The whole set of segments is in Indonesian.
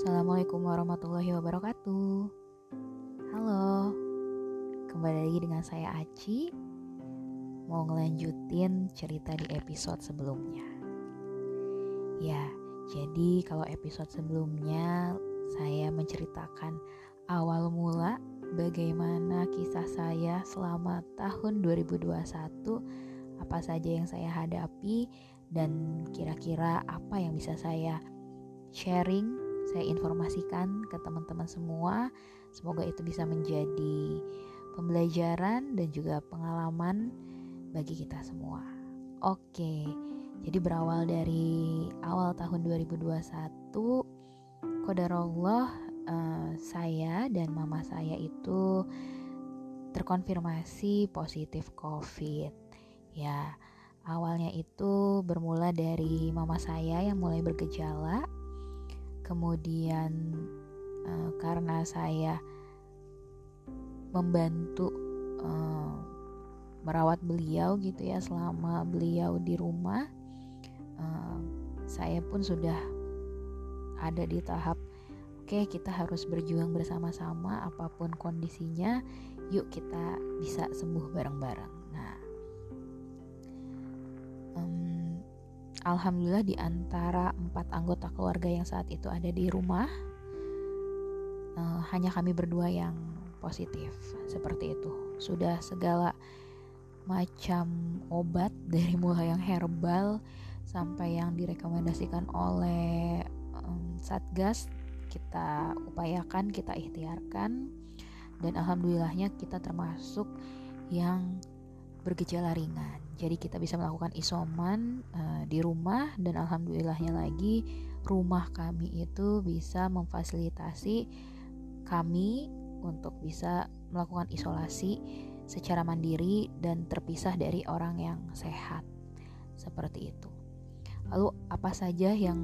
Assalamualaikum warahmatullahi wabarakatuh. Halo, kembali lagi dengan saya Aci. Mau ngelanjutin cerita di episode sebelumnya. Ya, jadi kalau episode sebelumnya saya menceritakan awal mula bagaimana kisah saya selama tahun 2021, apa saja yang saya hadapi dan kira-kira apa yang bisa saya sharing, saya informasikan ke teman-teman semua. Semoga itu bisa menjadi pembelajaran dan juga pengalaman bagi kita semua. Oke, jadi berawal dari awal tahun 2021, kodarullah uh, saya dan mama saya itu terkonfirmasi positif COVID. Ya, Awalnya itu bermula dari mama saya yang mulai bergejala, kemudian uh, karena saya membantu uh, merawat beliau gitu ya selama beliau di rumah, uh, saya pun sudah ada di tahap oke okay, kita harus berjuang bersama-sama apa pun kondisinya, yuk kita bisa sembuh bareng-bareng. Alhamdulillah di antara empat anggota keluarga yang saat itu ada di rumah, uh, hanya kami berdua yang positif seperti itu. Sudah segala macam obat dari mulai yang herbal sampai yang direkomendasikan oleh um, Satgas kita upayakan, kita ikhtiarkan dan alhamdulillahnya kita termasuk yang bergejala ringan. Jadi kita bisa melakukan isoman uh, di rumah dan alhamdulillahnya lagi rumah kami itu bisa memfasilitasi kami untuk bisa melakukan isolasi secara mandiri dan terpisah dari orang yang sehat. Seperti itu. Lalu apa saja yang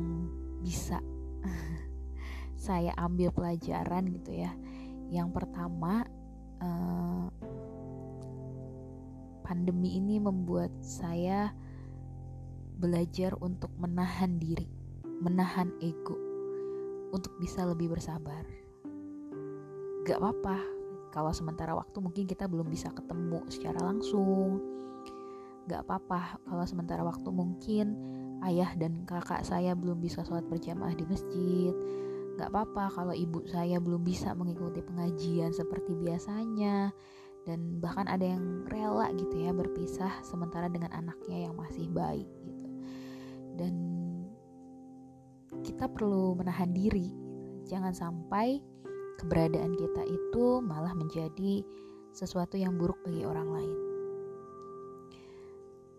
bisa saya ambil pelajaran gitu ya? Yang pertama uh, pandemi ini membuat saya belajar untuk menahan diri, menahan ego, untuk bisa lebih bersabar. Gak apa-apa, kalau sementara waktu mungkin kita belum bisa ketemu secara langsung. Gak apa-apa, kalau sementara waktu mungkin ayah dan kakak saya belum bisa sholat berjamaah di masjid. Gak apa-apa kalau ibu saya belum bisa mengikuti pengajian seperti biasanya dan bahkan ada yang rela gitu ya berpisah sementara dengan anaknya yang masih baik gitu. Dan kita perlu menahan diri. Jangan sampai keberadaan kita itu malah menjadi sesuatu yang buruk bagi orang lain.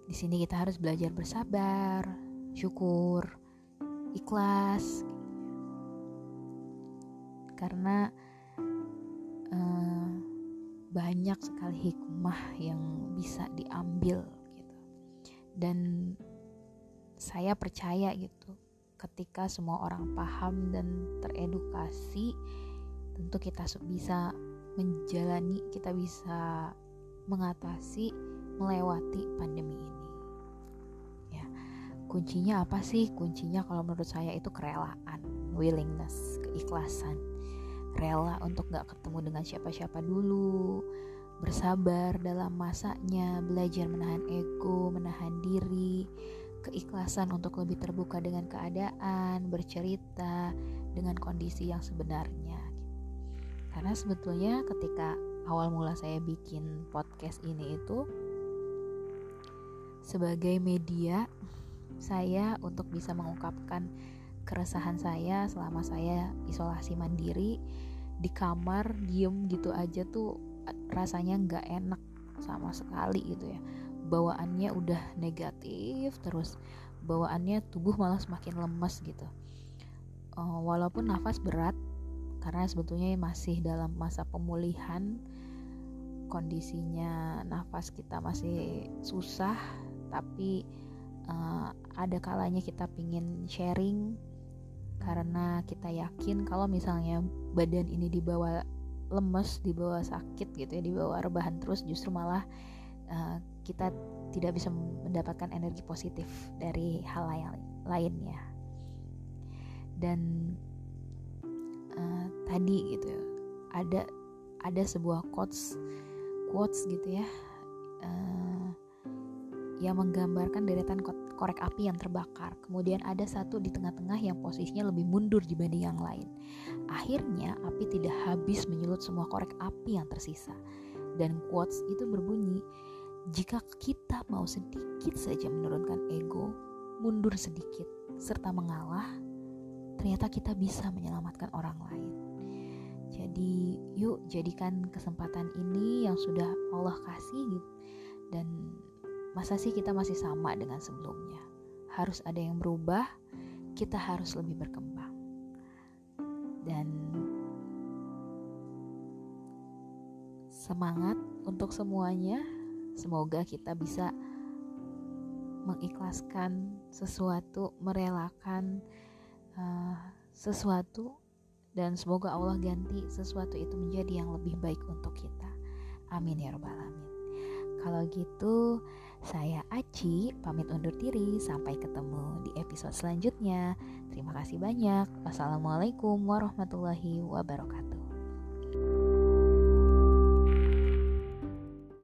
Di sini kita harus belajar bersabar syukur ikhlas. Karena banyak sekali hikmah yang bisa diambil gitu. Dan saya percaya gitu ketika semua orang paham dan teredukasi tentu kita bisa menjalani kita bisa mengatasi melewati pandemi ini. Ya kuncinya apa sih? Kuncinya kalau menurut saya itu kerelaan willingness keikhlasan rela untuk gak ketemu dengan siapa-siapa dulu, bersabar dalam masanya, belajar menahan ego, menahan diri, keikhlasan untuk lebih terbuka dengan keadaan, bercerita dengan kondisi yang sebenarnya. Karena sebetulnya ketika awal mula saya bikin podcast ini itu sebagai media saya untuk bisa mengungkapkan keresahan saya selama saya isolasi mandiri di kamar diem gitu aja tuh rasanya nggak enak sama sekali gitu ya. Bawaannya udah negatif terus bawaannya tubuh malah semakin lemes gitu. Uh, walaupun nafas berat karena sebetulnya masih dalam masa pemulihan kondisinya nafas kita masih susah tapi uh, ada kalanya kita pingin sharing karena kita yakin kalau misalnya badan ini dibawa lemes, dibawa sakit gitu ya, dibawa rebahan terus justru malah uh, kita tidak bisa mendapatkan energi positif dari hal lain lainnya. Dan uh, tadi gitu ya ada ada sebuah quotes quotes gitu ya uh, yang menggambarkan deretan korek api yang terbakar. Kemudian ada satu di tengah-tengah yang posisinya lebih mundur dibanding yang lain. Akhirnya api tidak habis menyulut semua korek api yang tersisa. Dan quotes itu berbunyi, jika kita mau sedikit saja menurunkan ego, mundur sedikit, serta mengalah, ternyata kita bisa menyelamatkan orang lain. Jadi, yuk jadikan kesempatan ini yang sudah Allah kasih dan Masa sih kita masih sama dengan sebelumnya? Harus ada yang berubah, kita harus lebih berkembang. Dan semangat untuk semuanya. Semoga kita bisa mengikhlaskan sesuatu, merelakan uh, sesuatu, dan semoga Allah ganti sesuatu itu menjadi yang lebih baik untuk kita. Amin ya Rabbal 'Alamin. Kalau gitu, saya Aci pamit undur diri. Sampai ketemu di episode selanjutnya. Terima kasih banyak. Wassalamualaikum warahmatullahi wabarakatuh.